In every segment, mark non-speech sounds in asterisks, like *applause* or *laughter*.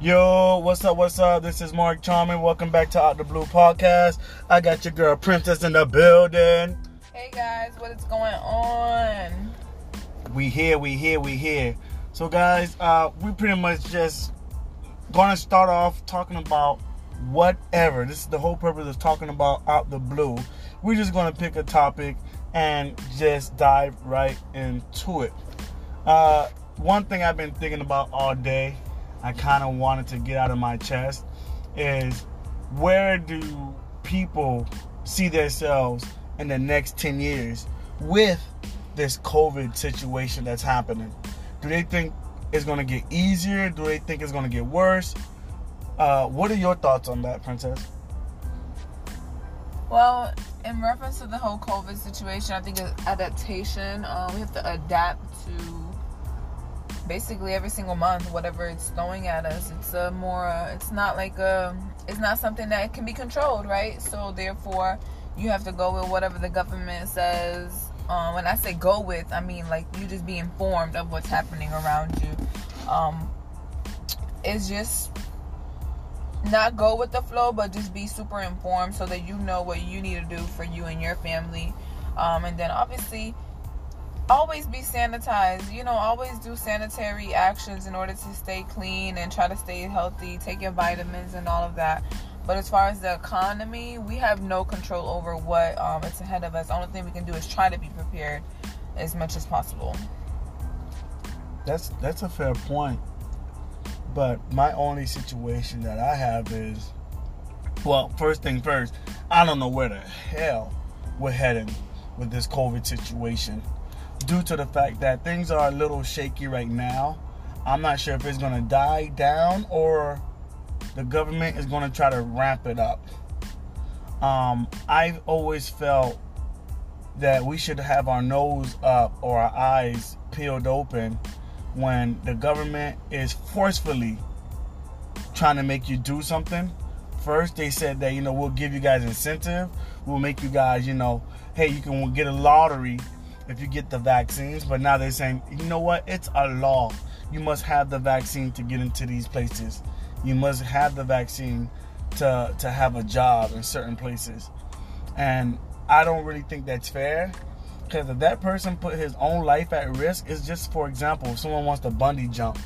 Yo, what's up? What's up? This is Mark Charming. Welcome back to Out the Blue podcast. I got your girl Princess in the building. Hey guys, what is going on? We here, we here, we here. So guys, uh, we pretty much just gonna start off talking about whatever. This is the whole purpose of talking about Out the Blue. We're just gonna pick a topic and just dive right into it. Uh, one thing I've been thinking about all day, I kind of wanted to get out of my chest, is where do people see themselves in the next 10 years with this COVID situation that's happening? Do they think it's going to get easier? Do they think it's going to get worse? Uh, what are your thoughts on that, Princess? Well, in reference to the whole COVID situation, I think adaptation. Uh, we have to adapt to basically every single month, whatever it's throwing at us. It's a more. Uh, it's not like a. It's not something that can be controlled, right? So therefore, you have to go with whatever the government says. Um, when I say go with, I mean like you just be informed of what's happening around you. Um, it's just not go with the flow, but just be super informed so that you know what you need to do for you and your family. Um, and then obviously, always be sanitized. You know, always do sanitary actions in order to stay clean and try to stay healthy. Take your vitamins and all of that. But as far as the economy, we have no control over what um, it's ahead of us. The only thing we can do is try to be prepared as much as possible. That's that's a fair point. But my only situation that I have is, well, first thing first, I don't know where the hell we're heading with this COVID situation. Due to the fact that things are a little shaky right now, I'm not sure if it's going to die down or the government is going to try to ramp it up. Um, I've always felt that we should have our nose up or our eyes peeled open when the government is forcefully trying to make you do something. First, they said that, you know, we'll give you guys incentive. We'll make you guys, you know, hey, you can get a lottery if you get the vaccines. But now they're saying, you know what? It's a law. You must have the vaccine to get into these places. You must have the vaccine to, to have a job in certain places. And I don't really think that's fair because if that person put his own life at risk, it's just for example, if someone wants to bungee jump,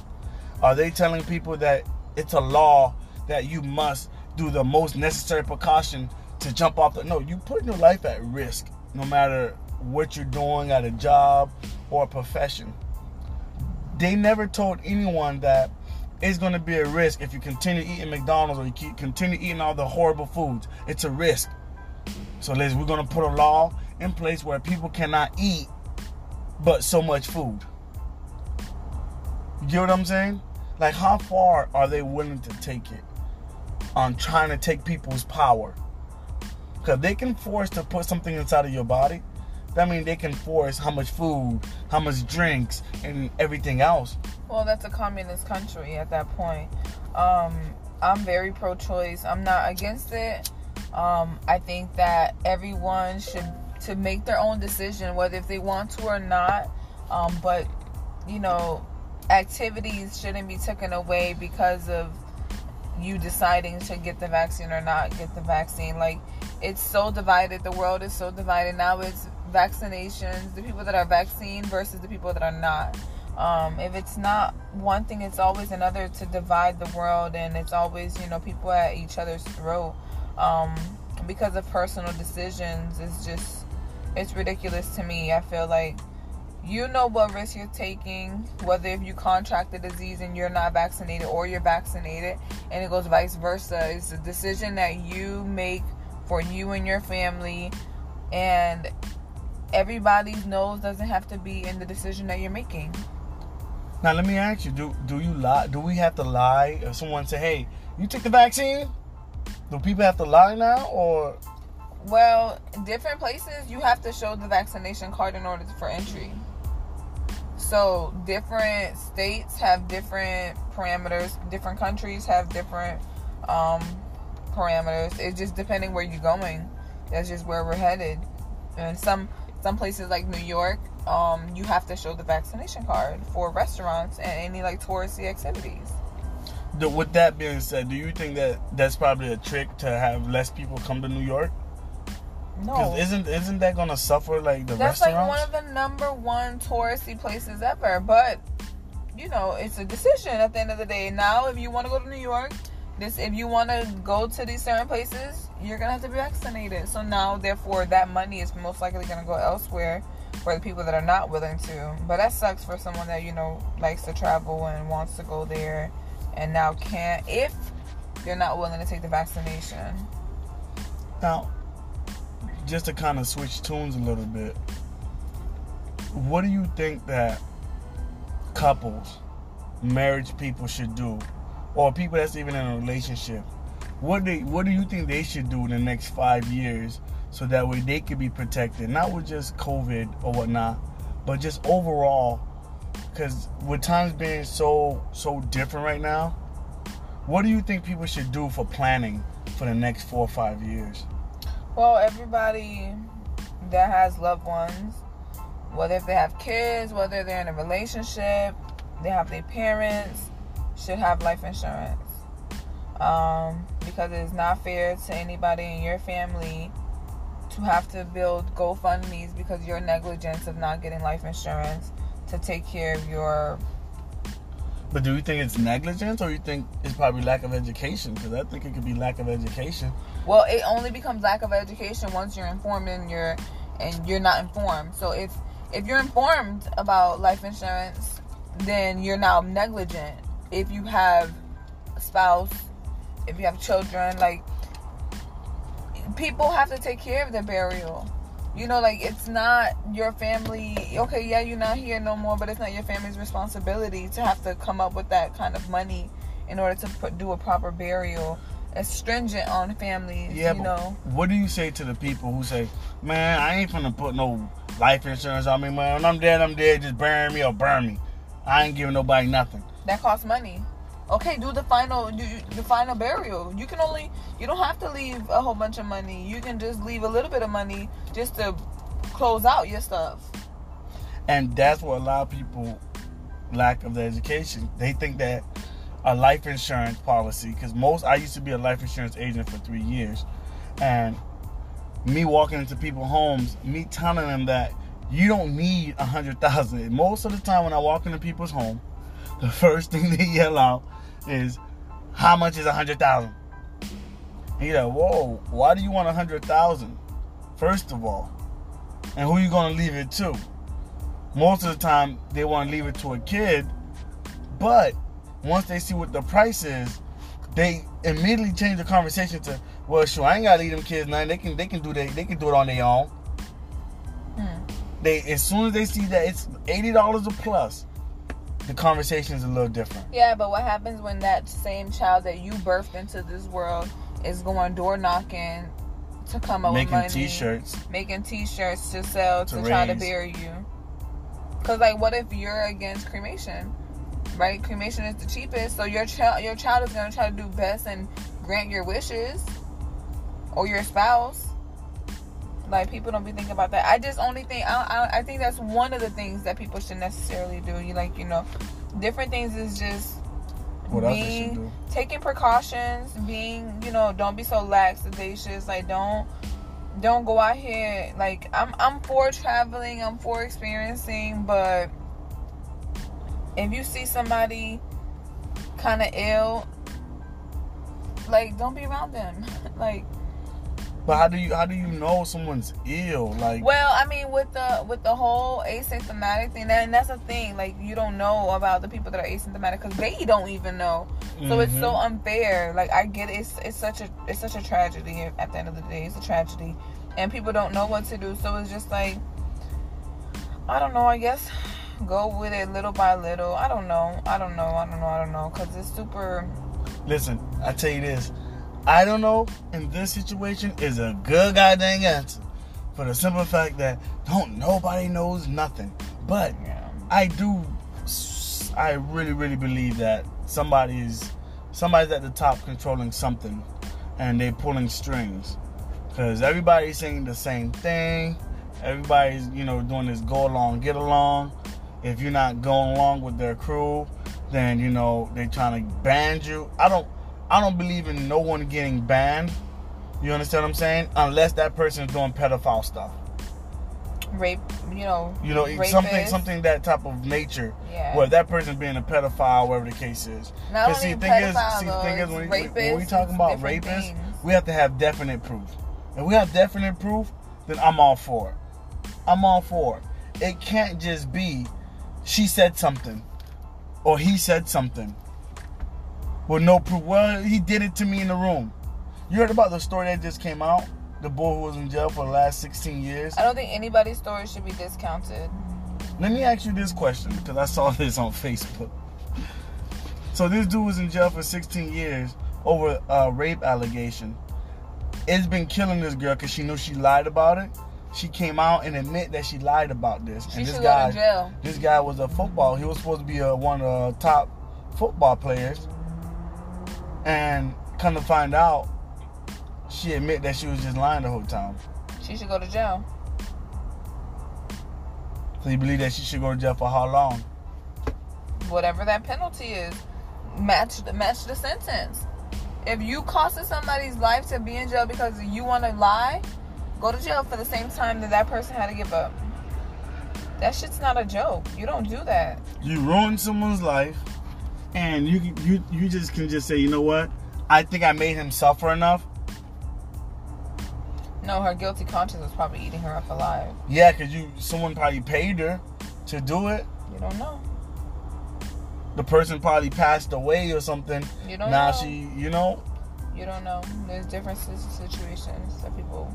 are they telling people that it's a law that you must do the most necessary precaution to jump off the no, you put your life at risk no matter what you're doing at a job or a profession. They never told anyone that it's going to be a risk if you continue eating McDonald's or you keep, continue eating all the horrible foods. It's a risk. So, ladies, we're going to put a law in place where people cannot eat but so much food. You get what I'm saying? Like, how far are they willing to take it on trying to take people's power? Because they can force to put something inside of your body. That means they can force how much food, how much drinks, and everything else. Well, that's a communist country at that point. Um, I'm very pro choice. I'm not against it. Um, I think that everyone should to make their own decision whether if they want to or not. Um, but you know, activities shouldn't be taken away because of you deciding to get the vaccine or not get the vaccine. Like it's so divided. The world is so divided now. It's vaccinations, the people that are vaccine versus the people that are not. Um, if it's not one thing, it's always another to divide the world, and it's always you know people at each other's throat um, because of personal decisions. It's just it's ridiculous to me. I feel like you know what risk you're taking, whether if you contract the disease and you're not vaccinated or you're vaccinated, and it goes vice versa. It's a decision that you make for you and your family, and everybody's nose doesn't have to be in the decision that you're making. Now let me ask you: Do do you lie? Do we have to lie if someone say, "Hey, you took the vaccine"? Do people have to lie now, or well, different places you have to show the vaccination card in order for entry. So different states have different parameters. Different countries have different um, parameters. It's just depending where you're going. That's just where we're headed. And some some places like New York, um, you have to show the vaccination card for restaurants and any like touristy activities. the, with that being said, do you think that that's probably a trick to have less people come to New York? No. isn't isn't that gonna suffer like the That's like restaurants? one of the number one touristy places ever. But you know, it's a decision at the end of the day. Now, if you want to go to New York, this if you want to go to these certain places, you're gonna have to be vaccinated. So now, therefore, that money is most likely gonna go elsewhere for the people that are not willing to. But that sucks for someone that you know likes to travel and wants to go there, and now can't if they're not willing to take the vaccination. Now, just to kind of switch tunes a little bit, what do you think that couples, marriage people should do, or people that's even in a relationship? What do what do you think they should do in the next five years so that way they could be protected, not with just COVID or whatnot, but just overall? Because with times being so so different right now, what do you think people should do for planning for the next four or five years? Well, everybody that has loved ones, whether if they have kids, whether they're in a relationship, they have their parents, should have life insurance. Um, because it's not fair to anybody in your family to have to build GoFundMe's because your negligence of not getting life insurance to take care of your But do you think it's negligence or you think it's probably lack of education? Because I think it could be lack of education. Well, it only becomes lack of education once you're informed and you're and you're not informed. So if if you're informed about life insurance, then you're now negligent. If you have a spouse, if you have children, like people have to take care of their burial. You know, like it's not your family. Okay, yeah, you're not here no more, but it's not your family's responsibility to have to come up with that kind of money in order to put, do a proper burial. It's stringent on families. Yeah, you know. what do you say to the people who say, "Man, I ain't finna put no life insurance on me, man. When I'm dead, I'm dead. Just bury me or burn me. I ain't giving nobody nothing." That costs money. Okay, do the final do the final burial. You can only you don't have to leave a whole bunch of money. You can just leave a little bit of money just to close out your stuff. And that's what a lot of people lack of the education. They think that a life insurance policy, because most I used to be a life insurance agent for three years, and me walking into people's homes, me telling them that you don't need a hundred thousand. Most of the time when I walk into people's home, the first thing they yell out is, "How much is a hundred thousand? And you're like, "Whoa, why do you want a hundred thousand? First of all, and who you gonna leave it to?" most of the time they want to leave it to a kid but once they see what the price is they immediately change the conversation to well sure i ain't gotta leave them kids nothing they can they can do they, they can do it on their own Hmm. they as soon as they see that it's $80 a plus the conversation is a little different Yeah, but what happens when that same child that you birthed into this world is going door knocking to come up making with money, t-shirts making T-shirts to sell to, To try to bury you? Because like, what if you're against cremation? Right, cremation is the cheapest, so your child your child is gonna try to do best and grant your wishes, or your spouse. Like people don't be thinking about that. I just only think I, I I think that's one of the things that people should necessarily do. You like you know, different things is just what else they should being do taking precautions, being you know, don't be so lackadaisious. Like don't don't go out here. Like I'm I'm for traveling, I'm for experiencing, but if you see somebody kind of ill, like don't be around them. *laughs* like but how do you how do you know someone's ill like well, I mean with the with the whole asymptomatic thing, and that's the thing. Like you don't know about the people that are asymptomatic because they don't even know. So it's so Mhm. unfair. Like I get it. It's, it's such a it's such a tragedy. At the end of the day, it's a tragedy, and people don't know what to do. So it's just like I don't know. I guess go with it little by little. I don't know. I don't know. I don't know. I don't know. Cause it's super. Listen, I tell you this. I don't know in this situation is a good goddamn answer. For the simple fact that don't nobody knows nothing. But Yeah. I do I really, really believe that somebody's somebody's at the top controlling something and they're pulling strings. Cause everybody's saying the same thing. Everybody's, you know, doing this go along, get along. If you're not going along with their crew, then you know they're trying to ban you. I don't I don't believe in no one getting banned. You understand what I'm saying? Unless that person is doing pedophile stuff. Rape, you know. You know, rapist. something something that type of nature. Yeah. Where that person being a pedophile, whatever the case is. Not the thing is, see, thing is, when, we- when we talking about rapists, things. we have to have definite proof. If we have definite proof, then I'm all for it. I'm all for it. It can't just be she said something or he said something with no proof. Well, he did it to me in the room. You heard about the story that just came out? The boy who was in jail for the last 16 years. I don't think anybody's story should be discounted. Let me ask you this question because I saw *laughs* this on Facebook. So this dude was in jail for 16 years over a rape allegation. It's been killing this girl because she knew she lied about it. She came out and admit that she lied about this. She and this guy, go to jail. this guy was a football. He was supposed to be a, one of the top football players. And come to find out, she admit that she was just lying the whole time. She should go to jail. So you believe that she should go to jail for how long? Whatever that penalty is, match the match the sentence. If you costed somebody's life to be in jail because you want to lie, go to jail for the same time that that person had to give up. That shit's not a joke. You don't do that. you ruin someone's life and you you you just can just say you know what i think i made him suffer enough No, her guilty conscience was probably eating her up alive. yeah because you someone probably paid her to do it You don't know. the person probably passed away or something You don't know. now know. she you know You don't know. There's different si- situations that people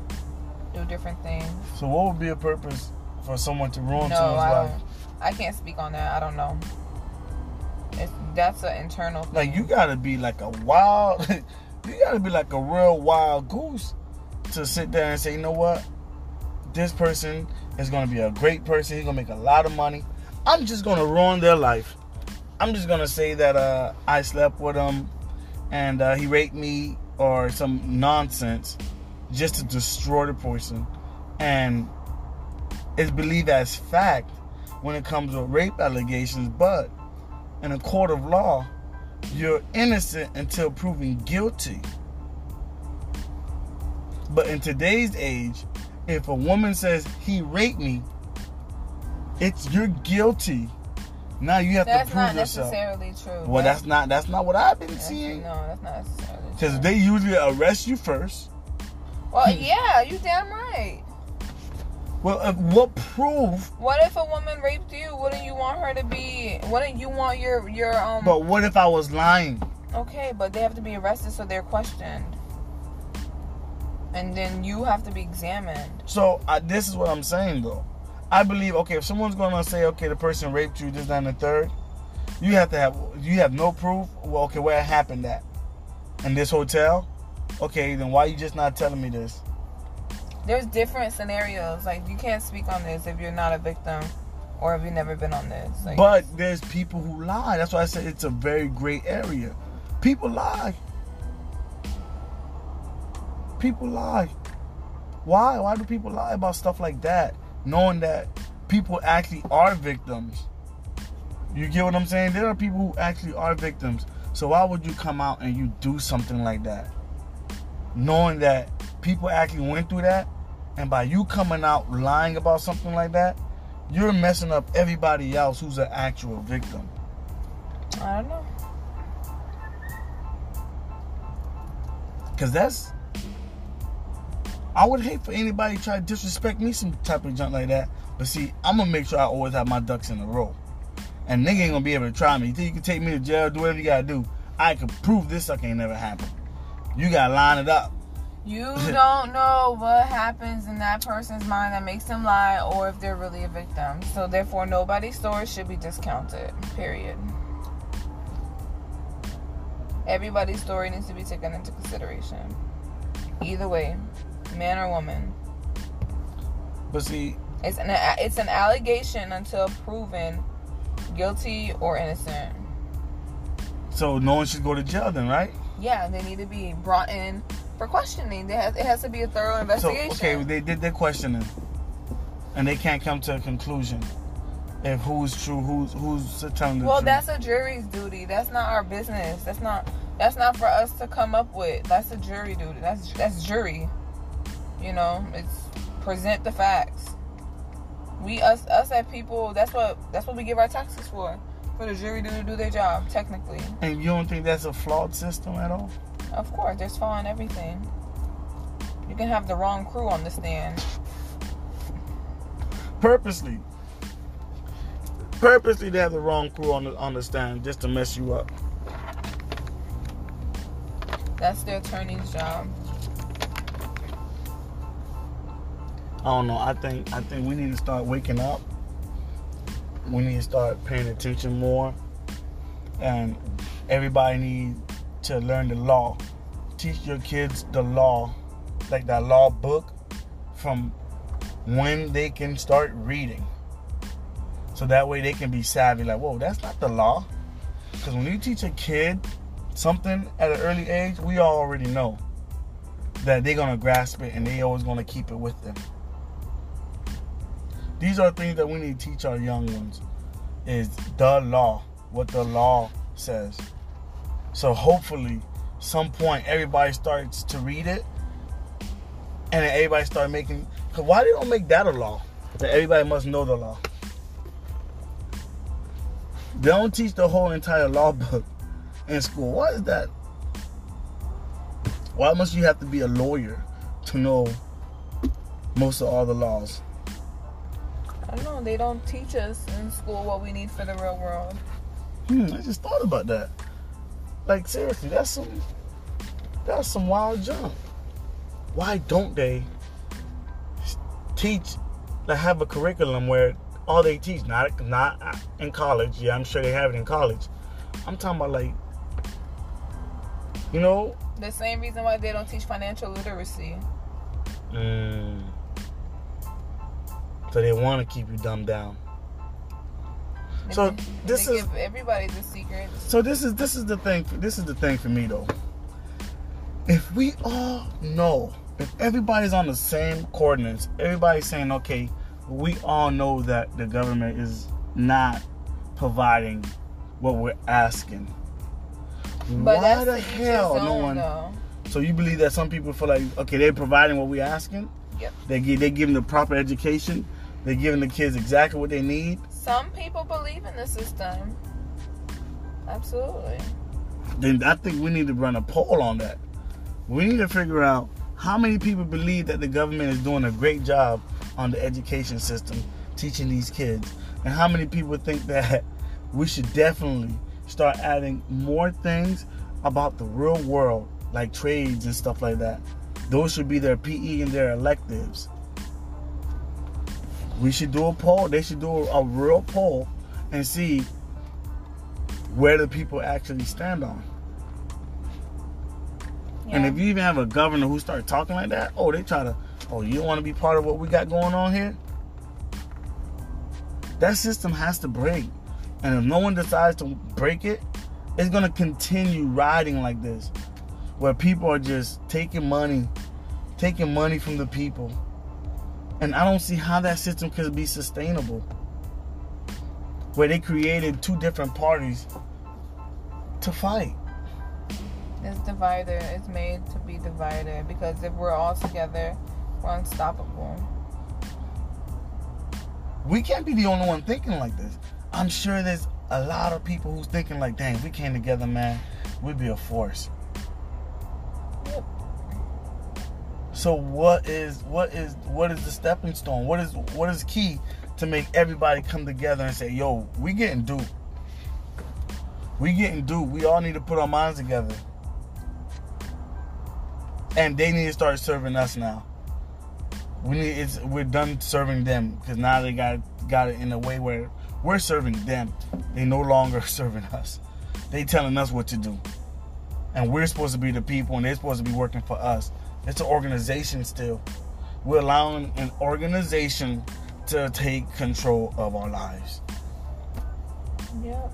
do different things. so what would be a purpose for someone to ruin No, someone's I life. I can't speak on that. I don't know. It's, that's an internal. Thing. like you gotta be like a wild *laughs* you gotta be like a real wild goose to sit there and say you know what this person is gonna be a great person he's gonna make a lot of money i'm just gonna ruin their life i'm just gonna say that uh, i slept with him and uh, he raped me or some nonsense just to destroy the person and it's believed as fact when it comes to rape allegations but in a court of law, you're innocent until proven guilty. But in today's age, if a woman says he raped me, it's you're guilty. Now you have that's to prove yourself. That's not necessarily true. Well, that's not that's not what I've been seeing. No, that's not necessarily Because they usually arrest you first. well, hmm. yeah, you damn right. Well, uh, what proof? What if a woman raped you? Wouldn't you want her to be? Wouldn't you want your your um? But what if I was lying? okay, but they have to be arrested, so they're questioned, and then you have to be examined. So I, this is what I'm saying though. I believe okay if someone's gonna say okay the person raped you this that, and the third, you have to have you have no proof. Well okay where it happened at, in this hotel. Okay then why are you just not telling me this? There's different scenarios. Like you can't speak on this if you're not a victim, or if you've never been on this. Like, But there's people who lie. That's why I said it's a very gray area. People lie. People lie. Why? Why do people lie about stuff like that? Knowing that people actually are victims. You get what I'm saying? There are people who actually are victims. So why would you come out and you do something like that? Knowing that people actually went through that, and by you coming out lying about something like that, you're messing up everybody else who's an actual victim. I don't know. Cause that's I would hate for anybody to try to disrespect me some type of junk like that. But see, I'm gonna make sure I always have my ducks in a row. And nigga ain't gonna be able to try me. You think you can take me to jail, do whatever you gotta do. I can prove this sucker ain't never happened. You gotta line it up. You *laughs* don't know what happens in that person's mind that makes them lie or if they're really a victim. So therefore nobody's story should be discounted. Period. Everybody's story needs to be taken into consideration. Either way, man or woman. But see, It's an it's an allegation until proven guilty or innocent. so no one should go to jail then, right? Yeah, they need to be brought in for questioning. They has, it has to be a thorough So investigation. okay, they did their questioning. And they can't come to a conclusion. if who's true, who's who's telling the Well, truth. that's a jury's duty. That's not our business. That's not that's not for us to come up with. That's a jury duty. That's that's jury. You know, it's present the facts. We us us as people. That's what that's what we give our taxes for. For the jury to do their job, technically. and you don't think that's a flawed system at all? Of course, there's flaw in everything. You can have the wrong crew on the stand. Purposely. Purposely, they have the wrong crew on the on the stand just to mess you up. That's the attorney's job. I don't know. I think I think we need to start waking up. We need to start paying attention more, and everybody needs to learn the law. Teach your kids the law, like that law book, from when they can start reading. So that way they can be savvy. Like, whoa, that's not the law. Because when you teach a kid something at an early age, we all already know that they're gonna grasp it and they always gonna keep it with them. These are things that we need to teach our young ones is the law, what the law says. So hopefully some point everybody starts to read it and then everybody start making cause why they don't make that a law? That everybody must know the law. They don't teach the whole entire law book in school. Why is that? Why must you have to be a lawyer to know most of all the laws? I don't know. They don't teach us in school what we need for the real world. Hmm, I just thought about that. Like seriously, that's some that's some wild junk. Why don't they teach like have a curriculum where all they teach not not in college, yeah, I'm sure they have it in college. I'm talking about like you know, The same reason why they don't teach financial literacy. mm, so they want to keep you dumbed down. They- So, they this is- give everybody the secrets. So this is this is the thing. This is the thing for me though. If we all know, if everybody's on the same coordinates, everybody's saying, okay, we all know that the government is not providing what we're asking. But Why that's the hell no one? though. So you believe that some people feel like, okay, they're providing what we're asking. Yep. They give they giving the proper education. They're giving the kids exactly what they need. Some people believe in the system. Absolutely. then I think we need to run a poll on that. We need to figure out how many people believe that the government is doing a great job on the education system teaching these kids, and how many people think that *laughs* we should definitely start adding more things about the real world, like trades and stuff like that. Those should be their PE and their electives. We should do a poll. They should do a, real poll and see where the people actually stand on. And if you even have a governor who start talking like that, oh, they try to, oh, you don't want to be part of what we got going on here? That system has to break. And if no one decides to break it, it's going to continue riding like this, where people are just taking money, taking money from the people. And I don't see how that system could be sustainable. Where they created two different parties to fight. It's divided. It's made to be divided because if we're all together, we're unstoppable. we can't be the only one thinking like this. I'm sure there's a lot of people who's thinking like, dang, we came together, man, we'd be a force. So what is what is what is the stepping stone? What is what is key to make everybody come together and say, yo, we getting duped. We getting duped. We all need to put our minds together. And they need to start serving us now. We need it's we're done serving them because now they got got it in a way where we're serving them. They no longer *laughs* serving us. They telling us what to do. And we're supposed to be the people and they're supposed to be working for us. It's an organization still. We're allowing an organization to take control of our lives. Yep.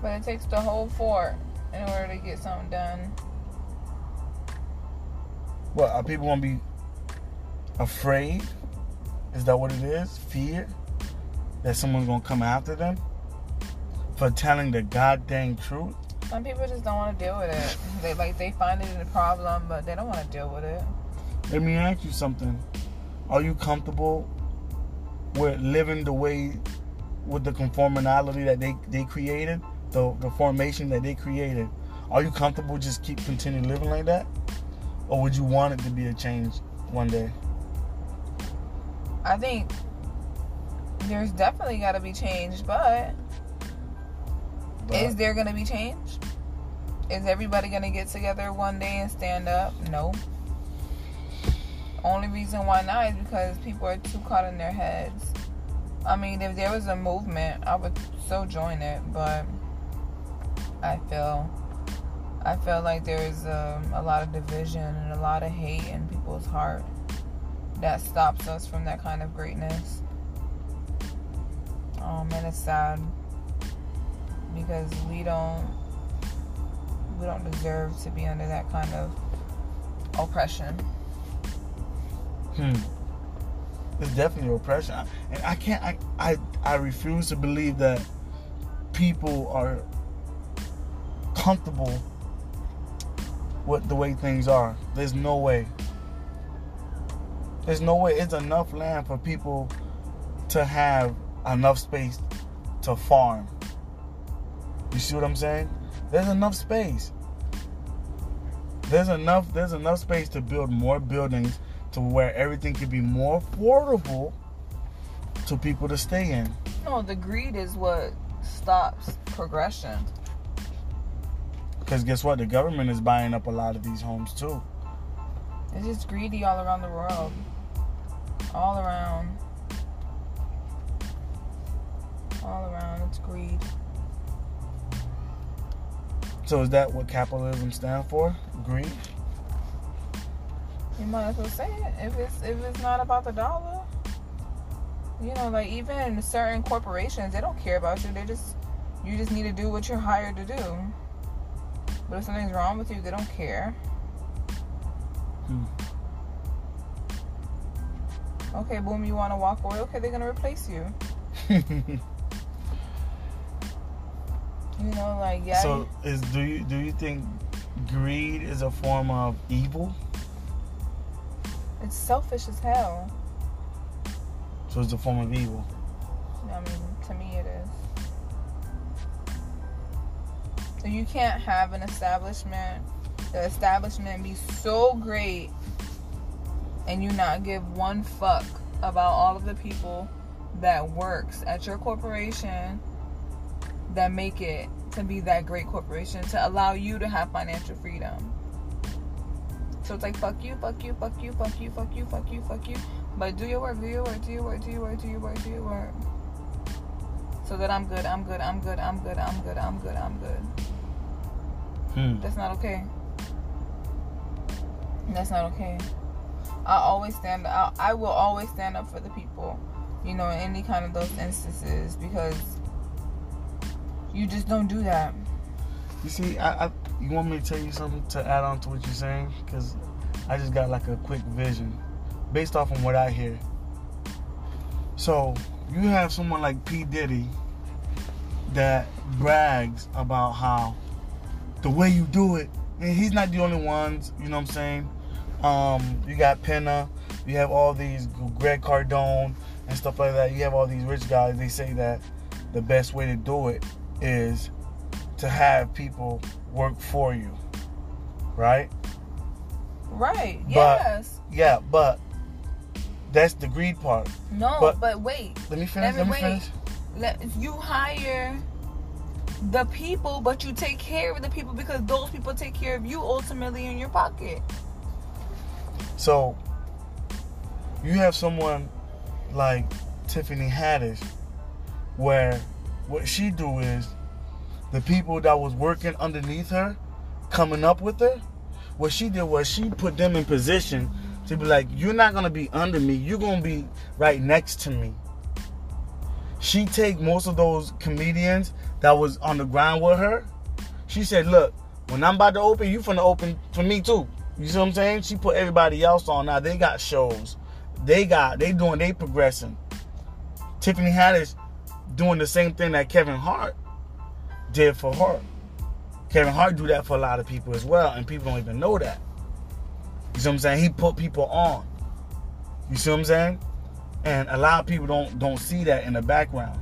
But it takes the whole fort in order to get something done. What are people gonna be afraid Is that what it is? Fear that someone's gonna come after them for telling the goddamn truth. Some people just don't want to deal with it. They like they find it in a problem, but they don't want to deal with it. Let me ask you something. Are you comfortable with living the way with the conformality that they, they created, the, the formation that they created? Are you comfortable just keep continuing living like that? Or would you want it to be a change one day? I think there's definitely got to be change, but, But- is there going to be change? Is everybody going to get together one day and stand up? No. Only reason why not is because people are too caught in their heads. I mean, if there was a movement, I would so join it, but I feel I feel like there's um, a lot of division and a lot of hate in people's heart that stops us from that kind of greatness. Um, and it's sad because we don't we don't deserve to be under that kind of oppression. Hmm. It's definitely oppression, and I can't. I, I I refuse to believe that people are comfortable with the way things are. There's no way. There's no way. It's enough land for people to have enough space to farm. You see what I'm saying? There's enough space. There's enough. There's enough space to build more buildings to where everything can be more affordable to people to stay in. No, the greed is what stops progression. Because guess what? The government is buying up a lot of these homes too. It's just greedy all around the world. All around. All around, it's greed. So is that what capitalism stands for? Greed? You might as well say it if it's if it's not about the dollar. You know, like even certain corporations, they don't care about you. They just you just need to do what you're hired to do. But if something's wrong with you, they don't care. Hmm. Okay, boom, you want to walk away? Okay, they're gonna replace you. *laughs* You know, like yeah. so is do you do you think greed is a form of evil? it's selfish as hell. So it's a form of evil. I mean, to me, it is. So you can't have an establishment, the establishment be so great, and you not give one fuck about all of the people that works at your corporation that make it to be that great corporation to allow you to have financial freedom. So it's like fuck you, fuck you, fuck you, fuck you, fuck you, fuck you, fuck you. But do your work, do your work, do your work, do your work, do your work, do your work. So that I'm good, I'm good, I'm good, I'm good, I'm good, I'm good, I'm good. Hmm. That's not okay. That's not okay. I always stand I, I will always stand up for the people, you know, in any kind of those instances because you just don't do that. You see, I, I you want me to tell you something to add on to what you're saying? Because I just got like a quick vision based off of what I hear. So you have someone like P Diddy that brags about how the way you do it, and he's not the only ones. You know what I'm saying? Um, you got Penna, you have all these Greg Cardone and stuff like that. You have all these rich guys. They say that the best way to do it is to have people work for you, right? Right. But- yes. Yeah, but that's the greed part. No, but- but, wait. Let me finish. Let me Let me wait. finish. Let you hire the people, but you take care of the people because those people take care of you ultimately in your pocket. So you have someone like Tiffany Haddish, where what she do is the people that was working underneath her, coming up with her, what she did was she put them in position to be like, you're not gonna be under me, you're gonna be right next to me. She take most of those comedians that was on the ground with her. She said, look, when I'm about to open, you finna open for me too. You see what I'm saying? She put everybody else on. Now they got shows. they got they doing they progressing. Tiffany Haddish doing the same thing that Kevin Hart did for her. Kevin Hart do that for a lot of people as well, and people don't even know that. You see what I'm saying? He put people on. You see what I'm saying? And a lot of people don't don't see that in the background.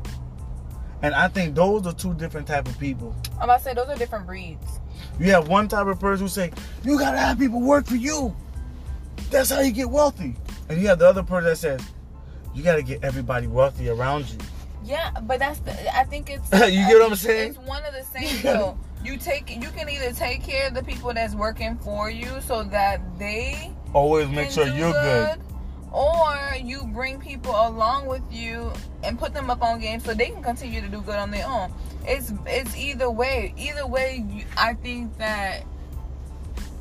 And I think those are two different type of people. I'm about to say those are different breeds. You have one type of person who say, you gotta have people work for you. That's how you get wealthy. And you have the other person that says, you gotta get everybody wealthy around you. Yeah, but that's the. I think it's. *laughs* You get what I'm saying? It's one of the same though. You take. You can either take care of the people that's working for you, so that they Always make sure you're good. or you bring people along with you and put them up on game so they can continue to do good on their own. It's it's either way. Either way, I think that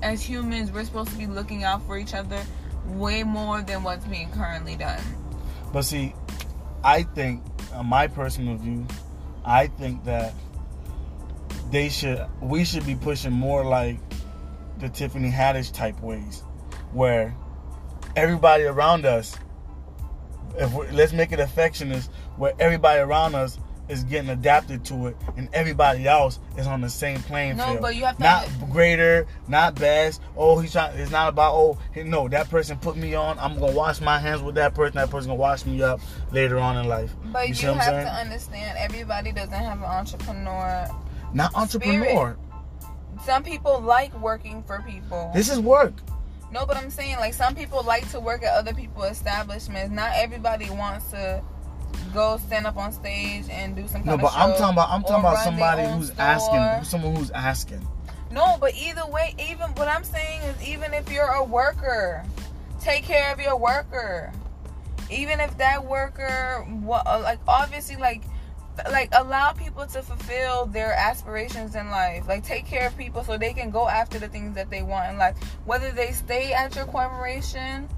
as humans, we're supposed to be looking out for each other way more than what's being currently done. But see, I think, Uh, my personal view, I think that they should, we should be pushing more like the Tiffany Haddish type ways, where everybody around us, if let's make it affectionate, where everybody around us is getting adapted to it, and everybody else is on the same playing No, field. but you have to not under- greater, not best. Oh, he's trying. It's not about oh, hey, no, that person put me on. I'm gonna wash my hands with that person. That person gonna wash me up later on in life. But you, see have to understand, everybody doesn't have an entrepreneur. Not entrepreneur. Some people like working for people. This is work. No, but I'm saying like some people like to work at other people's establishments. Not everybody wants to go stand up on stage and do some kind No, but I'm talking about I'm talking about somebody who's store. asking, someone who's asking. No, but either way, even what I'm saying is even if you're a worker, take care of your worker. Even if that worker, like obviously, like, like allow people to fulfill their aspirations in life. Like take care of people so they can go after the things that they want in life. Whether they stay at your corporation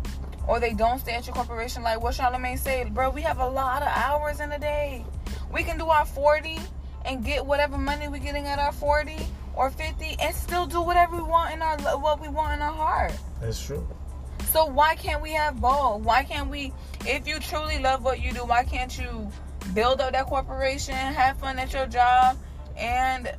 or they don't stay at your corporation. Like what Charlamagne said, bro, we have a lot of hours in a day. We can do our 40 and get whatever money we're getting at our 40 or 50 and still do whatever we want in our what we want in our heart. That's true. So why can't we have both? Why can't we if you truly love what you do, why can't you build up that corporation, have fun at your job and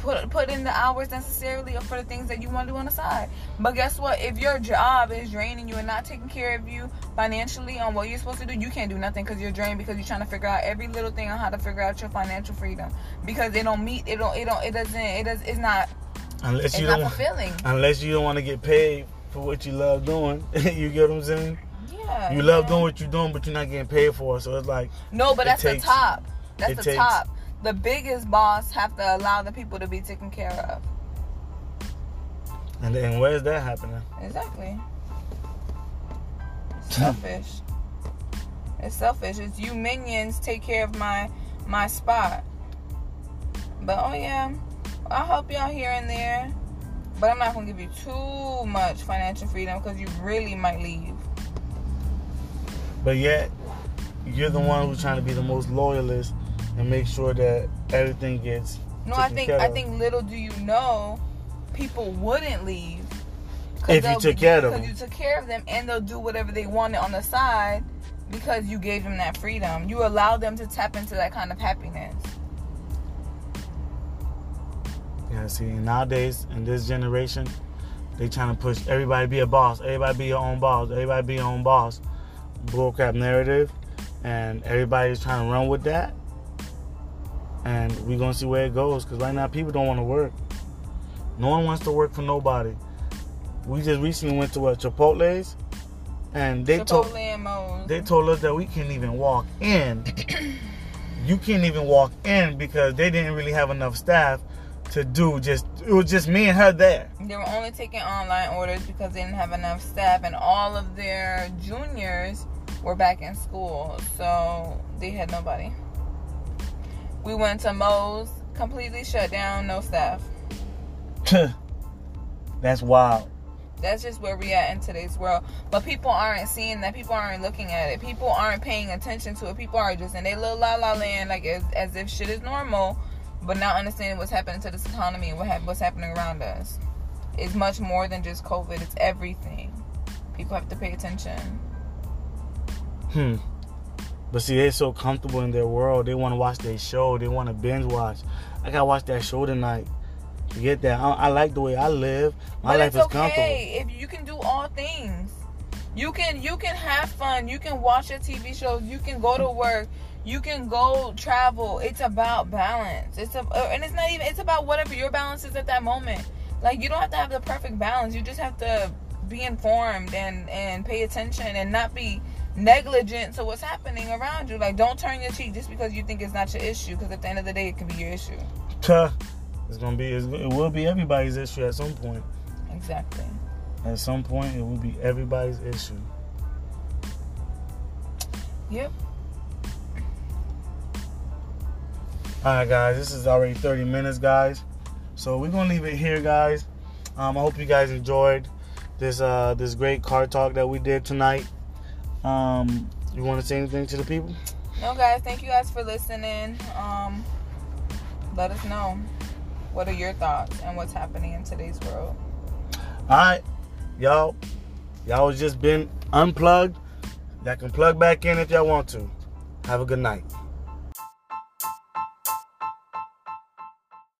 put put in the hours necessarily for the things that you want to do on the side. But guess what? If your job is draining you and not taking care of you financially on what you're supposed to do, you can't do nothing because you're drained because you're trying to figure out every little thing on how to figure out your financial freedom because it don't meet it don't it don't it doesn't it does it's not Unless it's you not don't, fulfilling. unless you don't want to get paid for what you love doing. *laughs* you get what I'm saying? Yeah. You love doing what you're doing, but you're not getting paid for it. So it's like, No, but It that's takes- the top. That's the takes- top. The biggest boss have to allow the people to be taken care of. and then where's that happening? Exactly. Selfish. It's selfish. It's you minions take care of my my spot. But oh yeah, I'll help y'all here and there. But I'm not gonna give you too much financial freedom because you really might leave. But yet, you're the one who's trying to be the most loyalist and make sure that everything gets. No, I think I think little do you know, people wouldn't leave If you took care of because them. you took care of them, and they'll do whatever they wanted on the side because you gave them that freedom. You allowed them to tap into that kind of happiness. Yeah, see, nowadays in this generation, they trying to push everybody be a boss, everybody be your own boss, everybody be your own boss. Bullcrap narrative, and everybody's trying to run with that. And we're gonna see where it goes, because right now people don't want to work. No one wants to work for nobody. We just recently went to what Chipotle's, and they told Chipotle and Moe's. they told us that we can't even walk in. *coughs* you can't even walk in because they didn't really have enough staff to do just it was just me and her there. They were only taking online orders because they didn't have enough staff, and all of their juniors were back in school, so they had nobody. We went to Moe's, completely shut down, no staff. *laughs* That's wild. That's just where we at in today's world. But people aren't seeing that. People aren't looking at it. People aren't paying attention to it. People are just in their little la la land, like as, as if shit is normal, but not understanding what's happening to this economy and what ha- what's happening around us. It's much more than just COVID. It's everything. People have to pay attention. Hmm. But see, they're so comfortable in their world. They want to watch their show. They want to binge watch. I gotta watch that show tonight. You get that? I, I like the way I live. My but life it's is okay comfortable. if you can do all things. You can you can have fun. You can watch your TV shows. You can go to work. You can go travel. It's about balance. It's a, uh, and it's not even. It's about whatever your balance is at that moment. Like you don't have to have the perfect balance. You just have to be informed and and pay attention and not be negligent to what's happening around you. Like don't turn your cheek just because you think it's not your issue. Because at the end of the day, it can be your issue. Tuh. It's gonna be. It's, it will be everybody's issue at some point. Exactly. At some point, it will be everybody's issue. Yep. All right, guys. This is already 30 minutes, guys. So we're gonna leave it here, guys. Um, I hope you guys enjoyed this uh, this great car talk that we did tonight. Um, you want to say anything to the people? No, guys. Thank you guys for listening. Um, let us know what are your thoughts and what's happening in today's world. All right, y'all. Y'all was just been unplugged. Y'all can plug back in if y'all want to. Have a good night.